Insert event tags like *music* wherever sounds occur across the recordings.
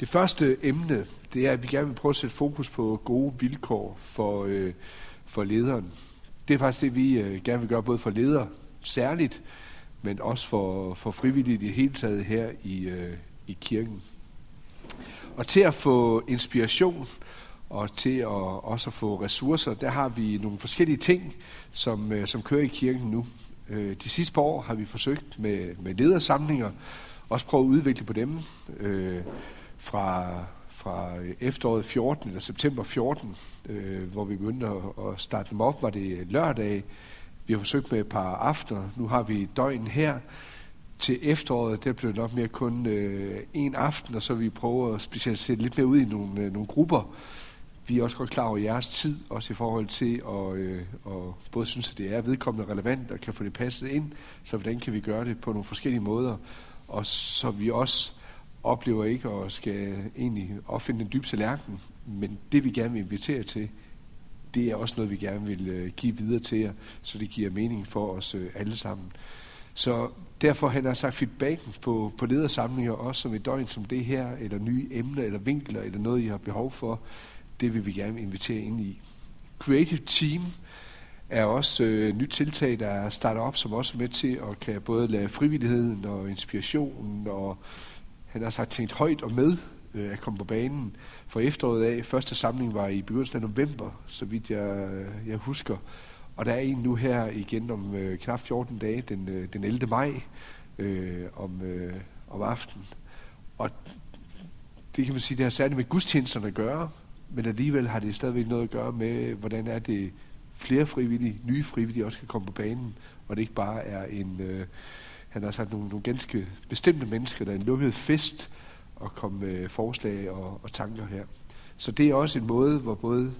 Det første emne, det er, at vi gerne vil prøve at sætte fokus på gode vilkår for, øh, for lederen. Det er faktisk det, vi øh, gerne vil gøre, både for ledere særligt, men også for, for frivillige i det hele taget her i, øh, i kirken. Og til at få inspiration og til at også at få ressourcer, der har vi nogle forskellige ting, som, øh, som kører i kirken nu. Øh, de sidste par år har vi forsøgt med, med ledersamlinger, også prøve at udvikle på dem. Øh, fra, fra efteråret 14, eller september 14, øh, hvor vi begyndte at, at starte dem op, var det lørdag. Vi har forsøgt med et par aftener. Nu har vi døgn her. Til efteråret, der blev det nok mere kun øh, en aften, og så vi prøver at specialisere lidt mere ud i nogle, øh, nogle grupper. Vi er også godt klar over jeres tid, også i forhold til at øh, og både synes, at det er vedkommende relevant og kan få det passet ind, så hvordan kan vi gøre det på nogle forskellige måder, og så vi også oplever ikke at skal egentlig opfinde den dybe tallerken, men det vi gerne vil invitere til, det er også noget, vi gerne vil øh, give videre til jer, så det giver mening for os øh, alle sammen. Så derfor har jeg sagt feedbacken på, på ledersamlinger, også som et døgn som det her, eller nye emner, eller vinkler, eller noget, I har behov for, det vil vi gerne invitere ind i. Creative Team er også øh, nyt tiltag, der starter op, som også er med til at kan både lade frivilligheden og inspirationen og han har sagt tænkt højt og med øh, at komme på banen for efteråret af. Første samling var i begyndelsen af november, så vidt jeg, jeg husker. Og der er en nu her igen om øh, knap 14 dage, den, øh, den 11. maj, øh, om, øh, om aftenen. Og det kan man sige, det har særligt med gudstjenesterne at gøre, men alligevel har det stadigvæk noget at gøre med, hvordan er det flere frivillige, nye frivillige også kan komme på banen, og det ikke bare er en, øh, han har sagt nogle, nogle ganske bestemte mennesker, der er en lukket fest og komme med forslag og, og tanker her. Så det er også en måde, hvor både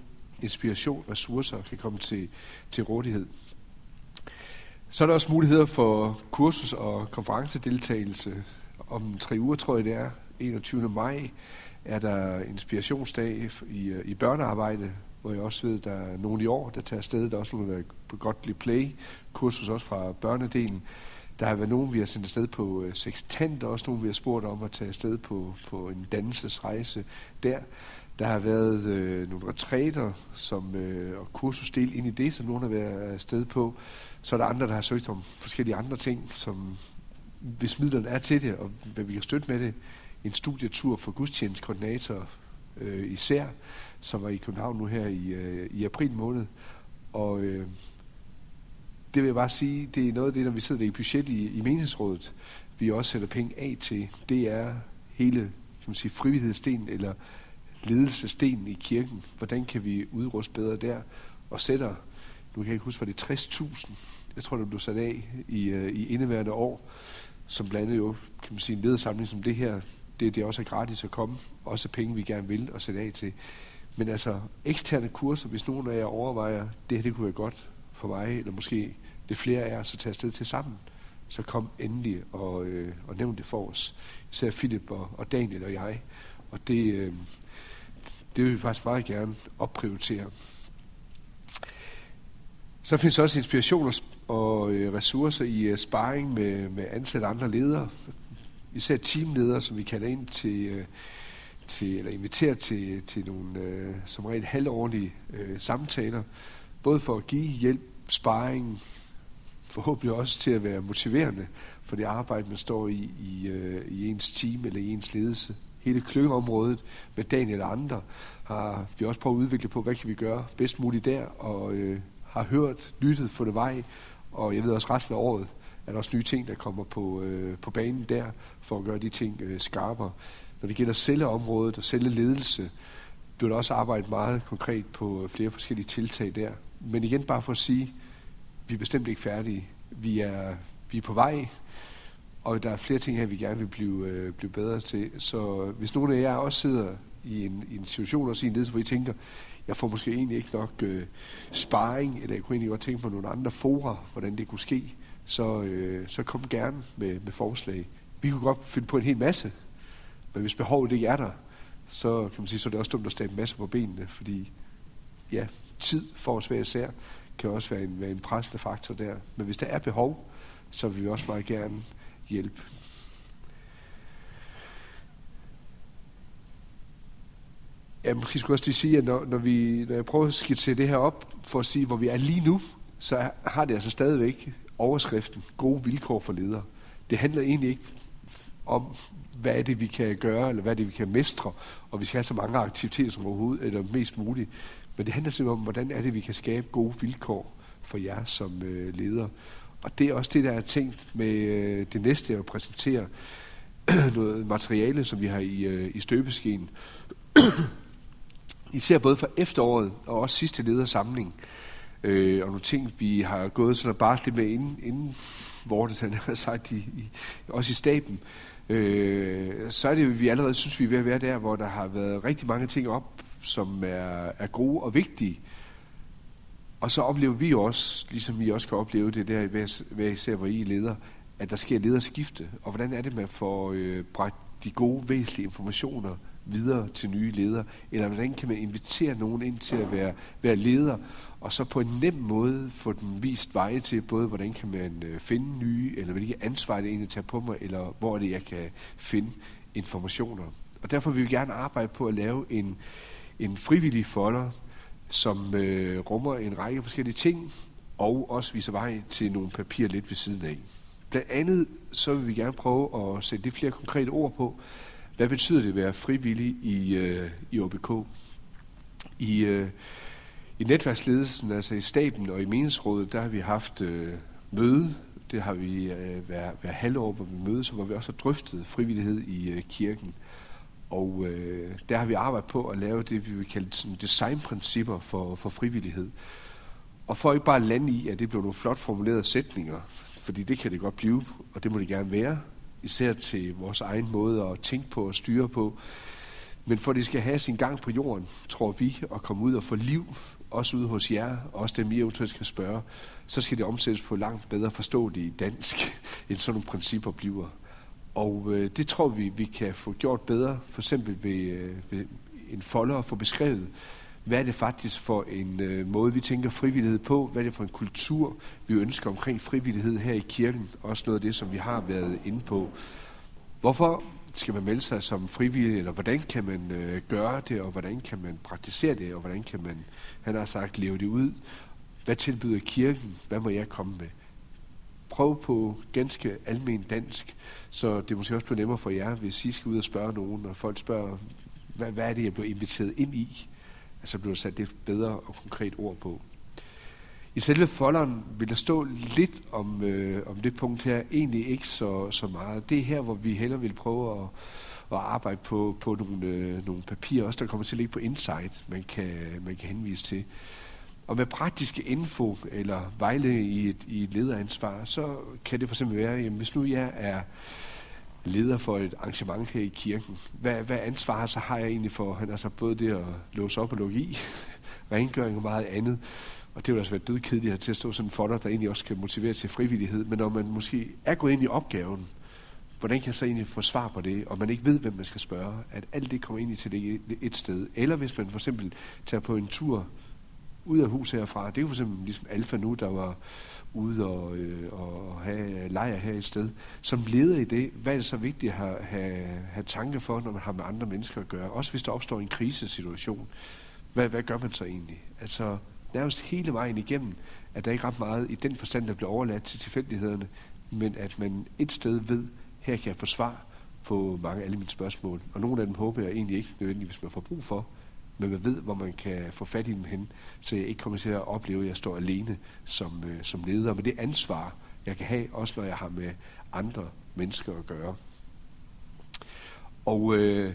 inspiration og ressourcer kan komme til, til rådighed. Så er der også muligheder for kursus- og konferencedeltagelse. Om tre uger, tror jeg det er, 21. maj, er der inspirationsdag i, i børnearbejde, hvor jeg også ved, der er nogen i år, der tager afsted. Der er også nogle, der på Godly Play, kursus også fra børnedelen. Der har været nogen, vi har sendt afsted på øh, sextant, og også nogen, vi har spurgt om at tage afsted på, på en dansesrejse der. Der har været øh, nogle retræter som, øh, og kursusdel ind i det, som nogen har været afsted på. Så er der andre, der har søgt om forskellige andre ting, som hvis midlerne er til det, og hvad vi kan støtte med det, en studietur for gudstjenestkoordinator øh, især, som var i København nu her i, øh, i april måned. Og øh, det vil jeg bare sige, det er noget af det, når vi sidder i budget i, i menighedsrådet, vi også sætter penge af til, det er hele kan man sige, frivillighedssten eller ledelsessten i kirken. Hvordan kan vi udruste bedre der? Og sætter, nu kan jeg ikke huske, var det 60.000, jeg tror, det blev sat af i, øh, i indeværende år, som blandt andet jo, kan man sige, en ledersamling som det her, det, det er også gratis at komme, også penge, vi gerne vil og sætte af til. Men altså, eksterne kurser, hvis nogen af jer overvejer, det her det kunne være godt for mig, eller måske det flere af os, at tage afsted til sammen. Så kom endelig og, øh, og nævn det for os. Især Philip og, og Daniel og jeg. Og det, øh, det vil vi faktisk meget gerne opprioritere. Så findes også inspiration og øh, ressourcer i øh, sparring med, med ansatte andre ledere. Især teamledere, som vi kalder ind til, øh, til eller inviterer til, til nogle øh, som regel halvårlige øh, samtaler, både for at give hjælp, sparring, forhåbentlig også til at være motiverende for det arbejde, man står i i, øh, i ens team eller i ens ledelse. Hele klyngeområdet med Daniel og andre har vi også prøvet at udvikle på, hvad kan vi gøre bedst muligt der, og øh, har hørt, lyttet, fundet vej, og jeg ved også resten af året er der også nye ting, der kommer på, øh, på banen der, for at gøre de ting øh, skarpere. Når det gælder celleområdet og celleledelse, bliver der også arbejdet meget konkret på flere forskellige tiltag der. Men igen bare for at sige, vi er bestemt ikke færdige. Vi er, vi er på vej, og der er flere ting her, vi gerne vil blive, øh, blive bedre til. Så hvis nogen af jer også sidder i en, i en situation også i en ledelse, hvor I tænker, jeg får måske egentlig ikke nok øh, sparring, eller jeg kunne egentlig godt tænke på nogle andre fora, hvordan det kunne ske, så, øh, så kom gerne med, med forslag. Vi kunne godt finde på en hel masse, men hvis behovet ikke er der, så kan man sige, så er det også dumt at stabe en masse på benene, fordi ja, tid for os hver især kan også være en, være en pressende faktor der. Men hvis der er behov, så vil vi også meget gerne hjælpe. Ja, måske skulle også lige sige, at når, når, vi, når jeg prøver at skitsere det her op, for at sige, hvor vi er lige nu, så har det altså stadigvæk overskriften gode vilkår for ledere. Det handler egentlig ikke om, hvad er det, vi kan gøre, eller hvad er det, vi kan mestre, og vi skal have så mange aktiviteter som overhovedet, eller mest muligt. Men det handler simpelthen om, hvordan er det, vi kan skabe gode vilkår for jer som øh, leder. Og det er også det, der er tænkt med øh, det næste at præsentere *clears throat* noget materiale, som vi har i, øh, i støbeskeen. *clears throat* Især både for efteråret og også sidste ledersamling. Øh, og nogle ting, vi har gået sådan bare lidt med inden, inden hvor det har sagt, i, i, også i staben. Øh, så er det vi allerede synes, vi er ved at være der, hvor der har været rigtig mange ting op, som er, er gode og vigtige. Og så oplever vi også, ligesom vi også kan opleve det der, hver især hvor I er leder, at der sker lederskifte. Og hvordan er det, man får øh, bragt de gode, væsentlige informationer videre til nye ledere? Eller hvordan kan man invitere nogen ind til at være, være leder, og så på en nem måde få den vist veje til, både hvordan kan man øh, finde nye, eller hvilke ansvar det egentlig tager på mig, eller hvor er det, jeg kan finde informationer. Og derfor vil vi gerne arbejde på at lave en, en frivillig folder, som øh, rummer en række forskellige ting, og også viser vej til nogle papirer lidt ved siden af. Blandt andet så vil vi gerne prøve at sætte lidt flere konkrete ord på, hvad betyder det at være frivillig i, øh, i OBK? I, øh, I netværksledelsen, altså i staben og i meningsrådet, der har vi haft øh, møde. Det har vi øh, hver, hver halvår, hvor vi mødes, og hvor vi også har drøftet frivillighed i øh, kirken. Og øh, der har vi arbejdet på at lave det, vi vil kalde sådan designprincipper for, for frivillighed. Og for ikke bare lande i, at det blev nogle flot formulerede sætninger, fordi det kan det godt blive, og det må det gerne være, især til vores egen måde at tænke på og styre på. Men for det skal have sin gang på jorden, tror vi, at komme ud og få liv, også ude hos jer, også dem I eventuelt skal spørge, så skal det omsættes på langt bedre forståeligt dansk, *laughs* end sådan nogle principper bliver. Og øh, det tror vi, vi kan få gjort bedre, for eksempel ved, øh, ved en folder at få beskrevet, hvad er det faktisk for en øh, måde, vi tænker frivillighed på? Hvad er det for en kultur, vi ønsker omkring frivillighed her i kirken? Også noget af det, som vi har været inde på. Hvorfor skal man melde sig som frivillig, eller hvordan kan man øh, gøre det, og hvordan kan man praktisere det, og hvordan kan man, han har sagt, leve det ud? Hvad tilbyder kirken? Hvad må jeg komme med? Prøve på ganske almen dansk, så det måske også bliver nemmere for jer, hvis I skal ud og spørge nogen, og folk spørger, hvad, hvad er det, jeg blev inviteret ind i? Altså bliver sat det bedre og konkret ord på. I selve folderen vil der stå lidt om, øh, om det punkt her, egentlig ikke så, så meget. Det er her, hvor vi heller vil prøve at, at arbejde på, på nogle, øh, nogle papirer, også der kommer til at ligge på Insight, man kan, man kan henvise til. Og med praktiske info eller vejledning i et, i et lederansvar, så kan det for eksempel være, jamen hvis nu jeg er leder for et arrangement her i kirken. Hvad, hvad ansvar så har jeg egentlig for? Han altså både det at låse op og lukke i, *laughs* rengøring og meget andet. Og det vil altså være dødkedeligt at til at stå sådan for dig, der egentlig også kan motivere til frivillighed. Men når man måske er gået ind i opgaven, hvordan kan jeg så egentlig få svar på det, og man ikke ved, hvem man skal spørge, at alt det kommer ind til det et sted. Eller hvis man for eksempel tager på en tur ud af hus herfra, det er jo for eksempel ligesom Alfa nu, der var ude og, øh, og have lejr her i sted. Som leder i det, hvad er det så vigtigt at have, have, have tanke for, når man har med andre mennesker at gøre? Også hvis der opstår en krisesituation. Hvad, hvad gør man så egentlig? Altså nærmest hele vejen igennem, at der ikke ret meget i den forstand, der bliver overladt til tilfældighederne, men at man et sted ved, her kan jeg få svar på mange af alle mine spørgsmål. Og nogle af dem håber jeg egentlig ikke nødvendigvis, man får brug for, men man ved, hvor man kan få fat i dem hen, så jeg ikke kommer til at opleve, at jeg står alene som, øh, som leder. Men det ansvar, jeg kan have, også når jeg har med andre mennesker at gøre. Og øh,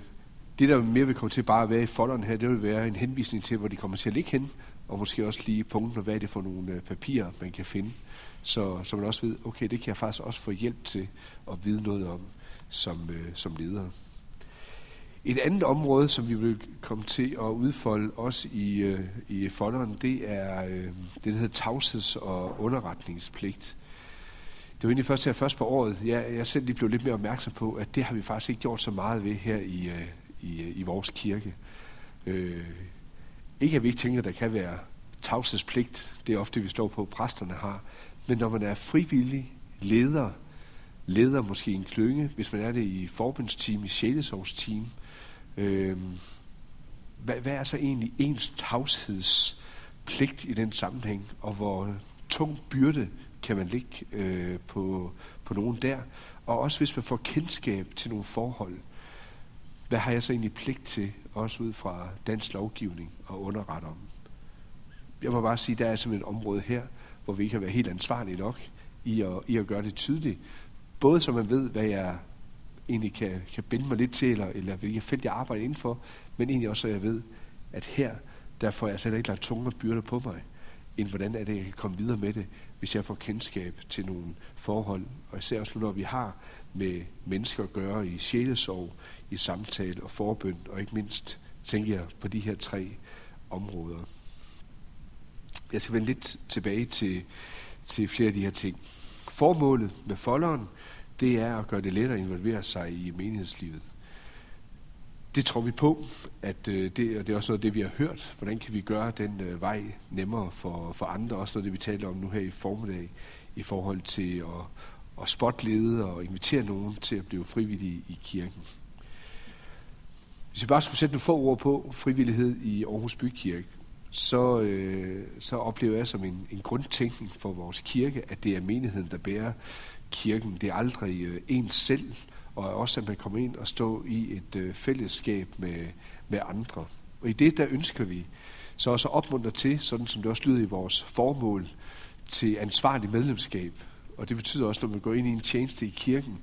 det, der mere vil komme til bare at være i folderen her, det vil være en henvisning til, hvor de kommer til at ligge hen, og måske også lige punkter, hvad er det for nogle øh, papirer, man kan finde, så, så man også ved, okay, det kan jeg faktisk også få hjælp til at vide noget om som, øh, som leder. Et andet område, som vi vil komme til at udfolde også i, øh, i folderen, det er øh, det, der hedder tavsheds- og underretningspligt. Det var egentlig først her først på året, jeg, jeg selv lige blev lidt mere opmærksom på, at det har vi faktisk ikke gjort så meget ved her i, øh, i, øh, i vores kirke. Øh, ikke at vi ikke tænker, at der kan være tavshedspligt, det er ofte vi står på, præsterne har, men når man er frivillig leder, leder måske en klynge, hvis man er det i forbundsteam, i sjælesovsteam, Øh, hvad, hvad er så egentlig ens tavshedspligt i den sammenhæng, og hvor tung byrde kan man ligge øh, på, på nogen der. Og også hvis man får kendskab til nogle forhold, hvad har jeg så egentlig pligt til, også ud fra dansk lovgivning og underret om? Jeg må bare sige, at der er simpelthen et område her, hvor vi kan være helt ansvarlige nok i at, i at gøre det tydeligt. Både så man ved, hvad jeg egentlig kan, kan binde mig lidt til, eller, eller hvilke felt jeg arbejder indenfor, men egentlig også, så jeg ved, at her, der får jeg altså slet ikke lagt tunge byrder på mig, end hvordan er det, jeg kan komme videre med det, hvis jeg får kendskab til nogle forhold, og især også nu, når vi har med mennesker at gøre i sjælesorg, i samtale og forbøn, og ikke mindst tænker jeg på de her tre områder. Jeg skal vende lidt tilbage til, til flere af de her ting. Formålet med folderen, det er at gøre det lettere at involvere sig i menighedslivet. Det tror vi på, at øh, det, og det er også noget af det, vi har hørt. Hvordan kan vi gøre den øh, vej nemmere for, for andre? Også noget det, vi taler om nu her i formiddag, i forhold til at, at spotlede og invitere nogen til at blive frivillige i kirken. Hvis vi bare skulle sætte nogle få ord på frivillighed i Aarhus Bykirke, så, øh, så oplever jeg som en, en grundtænkning for vores kirke, at det er menigheden, der bærer kirken. Det er aldrig øh, ens selv, og også at man kommer ind og står i et øh, fællesskab med, med andre. Og i det, der ønsker vi så også opmuntre til, sådan som det også lyder i vores formål, til ansvarlig medlemskab. Og det betyder også, når man går ind i en tjeneste i kirken,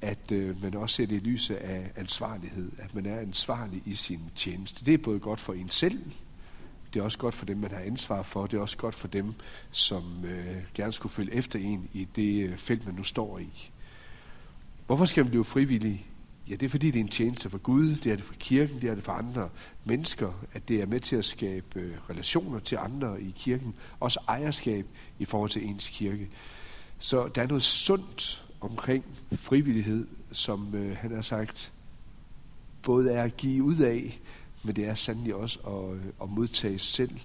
at øh, man også ser det i lyset af ansvarlighed, at man er ansvarlig i sin tjeneste. Det er både godt for en selv, det er også godt for dem, man har ansvar for, det er også godt for dem, som øh, gerne skulle følge efter en i det øh, felt, man nu står i. Hvorfor skal man blive frivillig? Ja, det er fordi, det er en tjeneste for Gud, det er det for kirken, det er det for andre mennesker, at det er med til at skabe øh, relationer til andre i kirken, også ejerskab i forhold til ens kirke. Så der er noget sundt omkring frivillighed, som øh, han har sagt, både er at give ud af, men det er sandelig også at, øh, at modtage selv.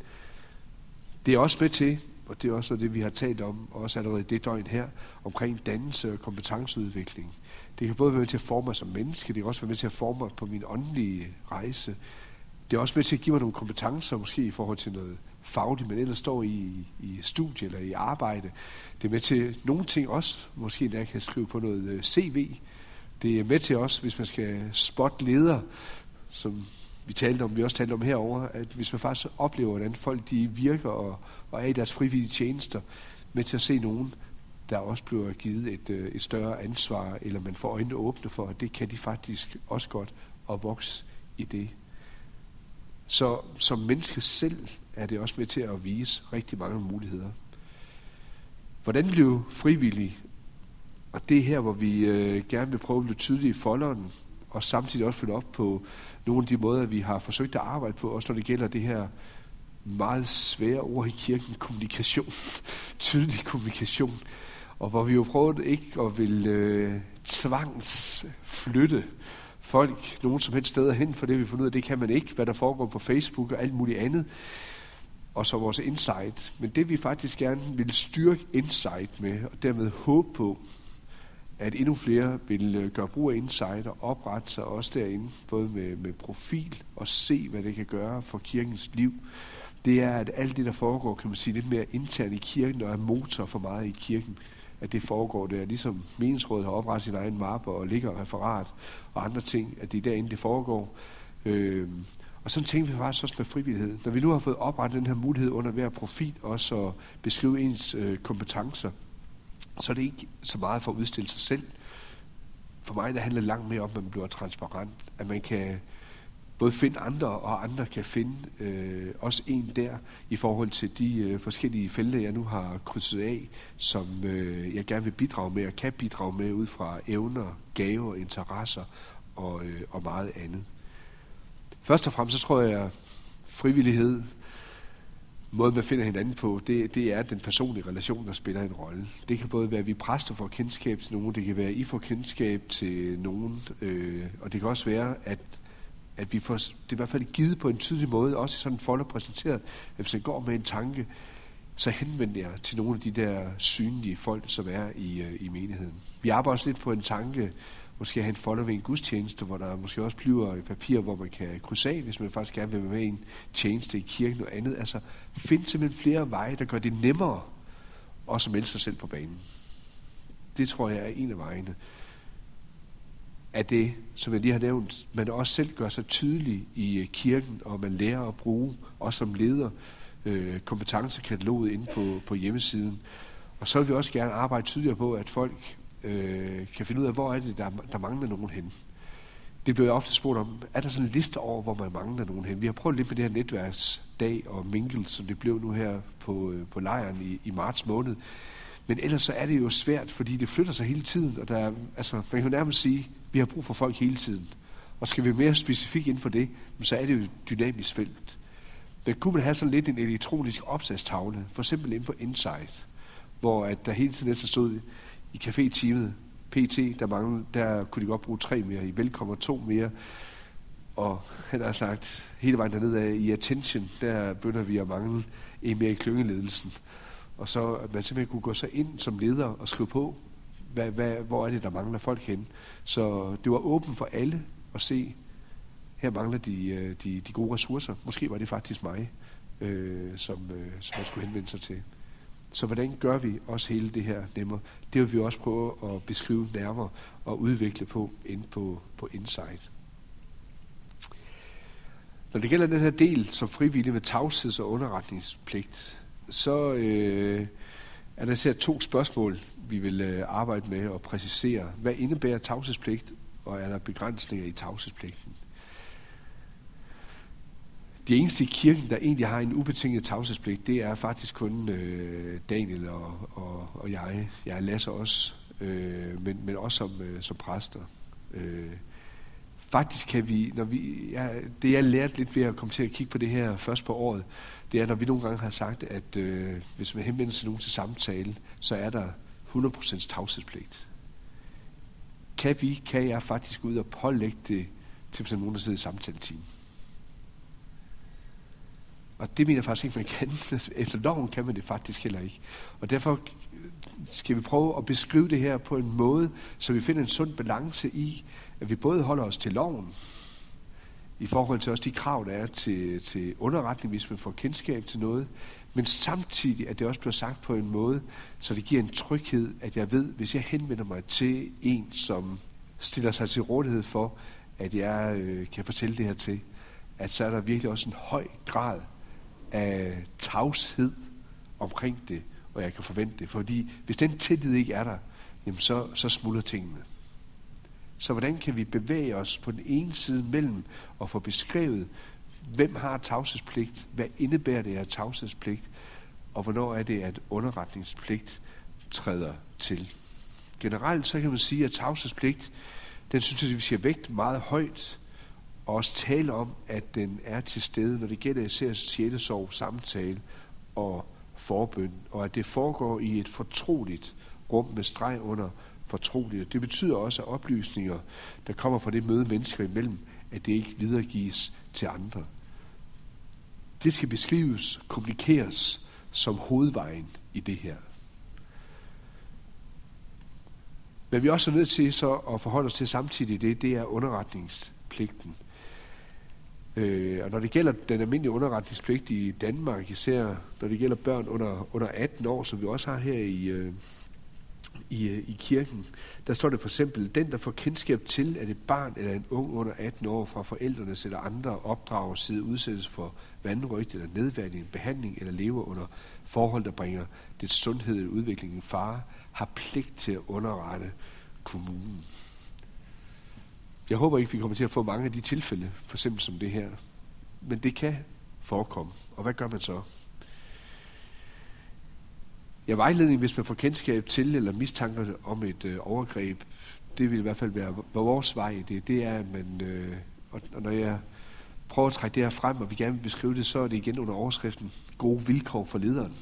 Det er også med til, og det er også det, vi har talt om, også allerede det døgn her, omkring dannelse og kompetenceudvikling. Det kan både være med til at forme mig som menneske, det kan også være med til at forme mig på min åndelige rejse. Det er også med til at give mig nogle kompetencer, måske i forhold til noget fagligt, men ellers står i, i studie eller i arbejde. Det er med til nogle ting også, måske jeg kan skrive på noget øh, CV. Det er med til også, hvis man skal spotte leder, som vi talte om, vi også talte om herover, at hvis man faktisk oplever, hvordan folk de virker og, og er i deres frivillige tjenester, med til at se nogen, der også bliver givet et, øh, et større ansvar, eller man får øjnene åbne for, at det kan de faktisk også godt og vokse i det. Så som menneske selv er det også med til at vise rigtig mange muligheder. Hvordan blive frivillig? Og det er her, hvor vi øh, gerne vil prøve at blive tydelige i folderen, og samtidig også følge op på nogle af de måder, vi har forsøgt at arbejde på, også når det gælder det her meget svære ord i kirken, kommunikation, *laughs* tydelig kommunikation, og hvor vi jo prøvede ikke at vil øh, tvangsflytte folk nogen som helst steder hen, for det vi fundet ud af, det kan man ikke, hvad der foregår på Facebook og alt muligt andet, og så vores insight. Men det vi faktisk gerne vil styrke insight med, og dermed håbe på, at endnu flere vil øh, gøre brug af insight og oprette sig også derinde, både med, med profil og se, hvad det kan gøre for kirkens liv. Det er, at alt det, der foregår, kan man sige, lidt mere internt i kirken, og er motor for meget i kirken, at det foregår der. Ligesom meningsrådet har oprettet sin egen mappe og ligger referat og andre ting, at det er derinde, det foregår. Øh, og sådan tænker vi faktisk også med frivillighed. Når vi nu har fået oprettet den her mulighed under hver profil, også at beskrive ens øh, kompetencer, så er det ikke så meget for at udstille sig selv. For mig der handler det langt mere om, at man bliver transparent. At man kan både finde andre, og andre kan finde øh, også en der, i forhold til de øh, forskellige felter, jeg nu har krydset af, som øh, jeg gerne vil bidrage med, og kan bidrage med ud fra evner, gaver, interesser og, øh, og meget andet. Først og fremmest så tror jeg, frivillighed måde, man finder hinanden på, det, det er den personlige relation, der spiller en rolle. Det kan både være, at vi præster får kendskab til nogen, det kan være, at I får kendskab til nogen, øh, og det kan også være, at, at vi får det er i hvert fald givet på en tydelig måde, også i sådan en folder præsenteret, at hvis jeg går med en tanke, så henvender jeg til nogle af de der synlige folk, som er i, øh, i menigheden. Vi arbejder også lidt på en tanke måske have en folder ved en gudstjeneste, hvor der måske også bliver et papir, hvor man kan krydse af, hvis man faktisk gerne vil være med i en tjeneste i kirken og andet. Altså, find simpelthen flere veje, der gør det nemmere også at melde sig selv på banen. Det tror jeg er en af vejene. Af det, som jeg lige har nævnt, man også selv gør sig tydelig i øh, kirken, og man lærer at bruge, også som leder, øh, kompetencekataloget inde på, på hjemmesiden. Og så vil vi også gerne arbejde tydeligere på, at folk øh, kan finde ud af, hvor er det, der, der mangler nogen hen. Det bliver ofte spurgt om, er der sådan en liste over, hvor man mangler nogen hen? Vi har prøvet lidt med det her netværksdag og mingle, som det blev nu her på, øh, på lejren i, i marts måned. Men ellers så er det jo svært, fordi det flytter sig hele tiden, og der er, altså, man kan jo nærmest sige, at vi har brug for folk hele tiden. Og skal vi mere specifikt inden for det, så er det jo et dynamisk felt. Men kunne man have sådan lidt en elektronisk opsatstavle, for eksempel inde på Insight, hvor at der hele tiden så stod i café-teamet, PT, der, manglede, der kunne de godt bruge tre mere, i velkommer to mere, og han har sagt, hele vejen dernede af, i attention, der bønder vi at mangle en mere i klyngeledelsen. Og så at man simpelthen kunne gå så ind som leder og skrive på, hvad, hvad, hvor er det, der mangler folk hen. Så det var åbent for alle at se, her mangler de, øh, de, de gode ressourcer. Måske var det faktisk mig, øh, som, øh, som man skulle henvende sig til. Så hvordan gør vi også hele det her nemmere? Det vil vi også prøve at beskrive nærmere og udvikle på ind på, på Insight. Når det gælder den her del som frivillig med tavsheds- og underretningspligt, så øh, er der især to spørgsmål, vi vil øh, arbejde med og præcisere. Hvad indebærer tavshedspligt, og er der begrænsninger i tavshedspligten? De eneste i kirken, der egentlig har en ubetinget tavshedspligt, det er faktisk kun øh, Daniel og, og, og jeg. Jeg er Lasse også, øh, men, men også som, øh, som præster. Øh, faktisk kan vi, når vi ja, det jeg lærte lidt ved at komme til at kigge på det her først på året, det er, når vi nogle gange har sagt, at øh, hvis man henvender sig nogen til samtale, så er der 100% tavshedspligt. Kan vi, kan jeg faktisk gå ud og pålægge det til for nogen, der sidder i samtaleteam? Og det mener jeg faktisk ikke, man kan. *laughs* Efter loven kan man det faktisk heller ikke. Og derfor skal vi prøve at beskrive det her på en måde, så vi finder en sund balance i, at vi både holder os til loven, i forhold til også de krav, der er til, til underretning, hvis man får kendskab til noget, men samtidig, at det også bliver sagt på en måde, så det giver en tryghed, at jeg ved, hvis jeg henvender mig til en, som stiller sig til rådighed for, at jeg øh, kan fortælle det her til, at så er der virkelig også en høj grad af tavshed omkring det, og jeg kan forvente det. Fordi hvis den tillid ikke er der, jamen så, så smuldrer tingene. Så hvordan kan vi bevæge os på den ene side mellem og få beskrevet, hvem har tavshedspligt, hvad indebærer det af tavshedspligt, og hvornår er det, at underretningspligt træder til. Generelt så kan man sige, at tavshedspligt, den synes jeg, vi skal vægt meget højt, og også tale om, at den er til stede, når det gælder især sjælesorg, samtale og forbøn, og at det foregår i et fortroligt rum med streg under fortroligt. Det betyder også, at oplysninger, der kommer fra det møde mennesker imellem, at det ikke videregives til andre. Det skal beskrives, kommunikeres som hovedvejen i det her. Men vi er også nødt til så at forholde os til samtidig det, det er underretningspligten. Øh, og når det gælder den almindelige underretningspligt i Danmark, især når det gælder børn under, under 18 år, som vi også har her i, øh, i, øh, i kirken, der står det for eksempel, den der får kendskab til, at et barn eller en ung under 18 år fra forældrene eller andre opdrager side udsættes for vandrygt eller nedværdigende behandling eller lever under forhold, der bringer det sundhed eller udvikling i fare, har pligt til at underrette kommunen. Jeg håber ikke, vi kommer til at få mange af de tilfælde, for eksempel som det her. Men det kan forekomme. Og hvad gør man så? Ja, vejledning, hvis man får kendskab til eller mistanker om et øh, overgreb, det vil i hvert fald være vores vej det. Det er, at man, øh, og, og når jeg prøver at trække det her frem, og vi gerne vil beskrive det, så er det igen under overskriften gode vilkår for lederen.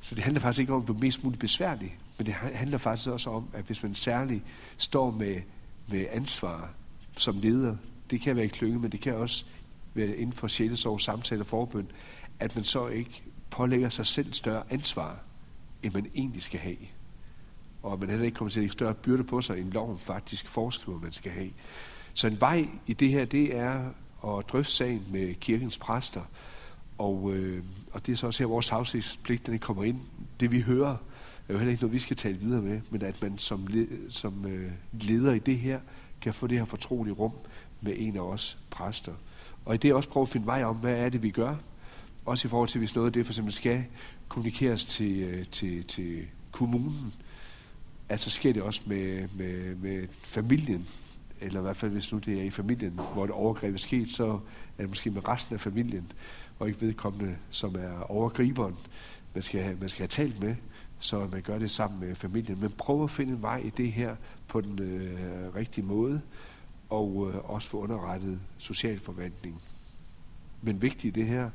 Så det handler faktisk ikke om at blive mest muligt besværlig, men det handler faktisk også om, at hvis man særligt står med, med ansvar som leder, det kan være i klynge, men det kan også være inden for sjælesorg, samtale og forbøn, at man så ikke pålægger sig selv større ansvar end man egentlig skal have. og at man heller ikke kommer til at lægge større byrde på sig, end loven faktisk foreskriver, man skal have. Så en vej i det her, det er at drøfte sagen med kirkens præster, og, øh, og det er så også her, vores tavshedspligt, den kommer ind. Det vi hører, er jo heller ikke noget, vi skal tale videre med, men at man som, led, som øh, leder i det her, kan få det her fortrolige rum med en af os præster. Og i det også prøve at finde vej om, hvad er det, vi gør. Også i forhold til, hvis noget af det for eksempel skal kommunikeres til, øh, til, til kommunen, altså sker det også med, med, med familien, eller i hvert fald hvis nu det er i familien, hvor et overgreb er sket, så er det måske med resten af familien, og ikke vedkommende, som er overgriberen, man skal, have, man skal have talt med, så man gør det sammen med familien. Men prøv at finde en vej i det her på den øh, rigtige måde, og øh, også få underrettet socialforvaltning. Men vigtigt i det her,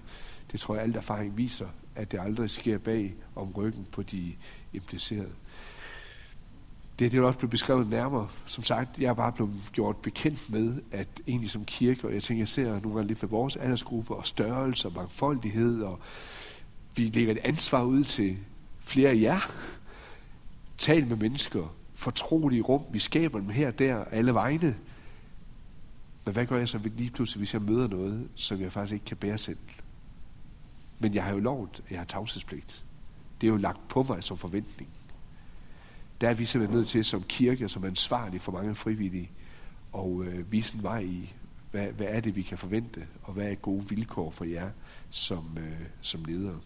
det tror jeg alt erfaring viser, at det aldrig sker bag om ryggen på de implicerede. Det, det er også blevet beskrevet nærmere. Som sagt, jeg er bare blevet gjort bekendt med, at egentlig som kirke, og jeg tænker, jeg ser nogle gange lidt med vores aldersgruppe, og størrelse og mangfoldighed, og vi lægger et ansvar ud til flere af jer. Tal med mennesker, fortrolige rum, vi skaber dem her og der, alle vegne. Men hvad gør jeg så lige pludselig, hvis jeg møder noget, som jeg faktisk ikke kan bære selv? Men jeg har jo lovet, at jeg har tavshedspligt. Det er jo lagt på mig som forventning. Der er vi simpelthen nødt til som kirke, som ansvarlig ansvarlige for mange frivillige, og øh, vise en vej i, hvad, hvad er det, vi kan forvente, og hvad er gode vilkår for jer som, øh, som ledere.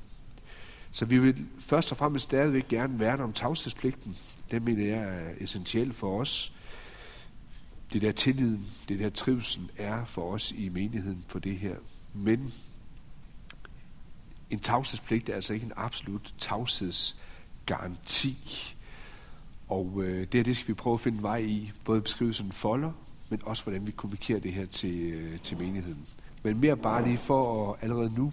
Så vi vil først og fremmest stadigvæk gerne værne om tavshedspligten. Det mener jeg er essentielt for os. Det der tilliden, det der trivsel er for os i menigheden på det her. Men en tavshedspligt er altså ikke en absolut tavshedsgaranti. Og øh, det her, det skal vi prøve at finde vej i, både beskrivelsen folder, men også hvordan vi kommunikerer det her til, øh, til menigheden. Men mere bare lige for at allerede nu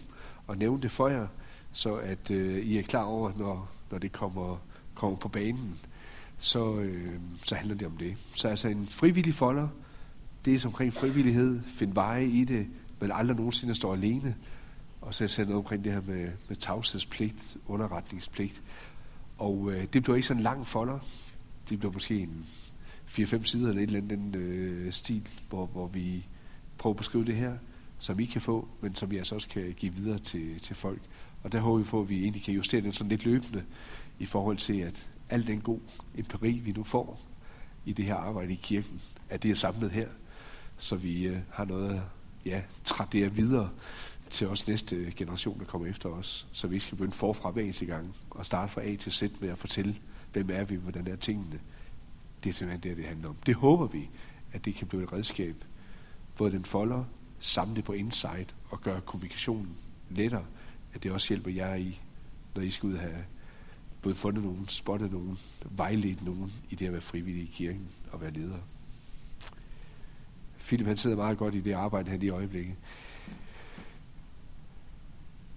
at nævne det for jer, så at øh, I er klar over, når, når det kommer, kommer på banen, så, øh, så handler det om det. Så altså en frivillig folder, det er omkring frivillighed, find veje i det, men aldrig nogensinde står alene. Og så sætte noget omkring det her med, med tavshedspligt, underretningspligt. Og øh, det blev ikke sådan en lang folder. Det blev måske en 4-5 sider eller et eller andet øh, stil, hvor, hvor vi prøver at beskrive det her, som I kan få, men som vi altså også kan give videre til, til folk. Og der håber vi på, at vi egentlig kan justere den sådan lidt løbende i forhold til, at al den god empiri, vi nu får i det her arbejde i kirken, at det er samlet her, så vi øh, har noget at ja, tradere videre til os næste generation, der kommer efter os, så vi ikke skal begynde forfra hver eneste gang og starte fra A til Z med at fortælle, hvem er vi, hvordan er tingene. Det er simpelthen det, det handler om. Det håber vi, at det kan blive et redskab, både den folder, samle på insight og gøre kommunikationen lettere, at det også hjælper jer i, når I skal ud og have både fundet nogen, spottet nogen, vejledt nogen i det at være frivillig i kirken og være leder. Philip han sidder meget godt i det arbejde her i øjeblikket.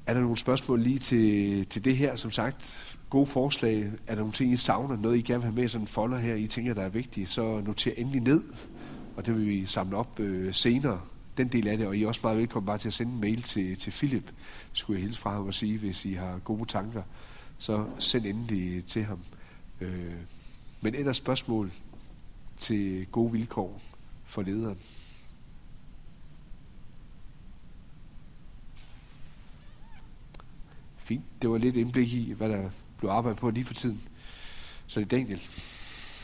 Er der nogle spørgsmål lige til, til det her? Som sagt, gode forslag. Er der nogle ting, I savner? Noget, I gerne vil have med sådan en folder her, I tænker, der er vigtigt? Så noter endelig ned, og det vil vi samle op øh, senere. Den del af det, og I er også meget velkommen bare til at sende en mail til, til Philip, skulle jeg hilse fra ham og sige, hvis I har gode tanker. Så send endelig til ham. Øh, men ellers spørgsmål til gode vilkår for lederen. Fint. Det var lidt indblik i, hvad der blev arbejdet på lige for tiden. Så det er Daniel.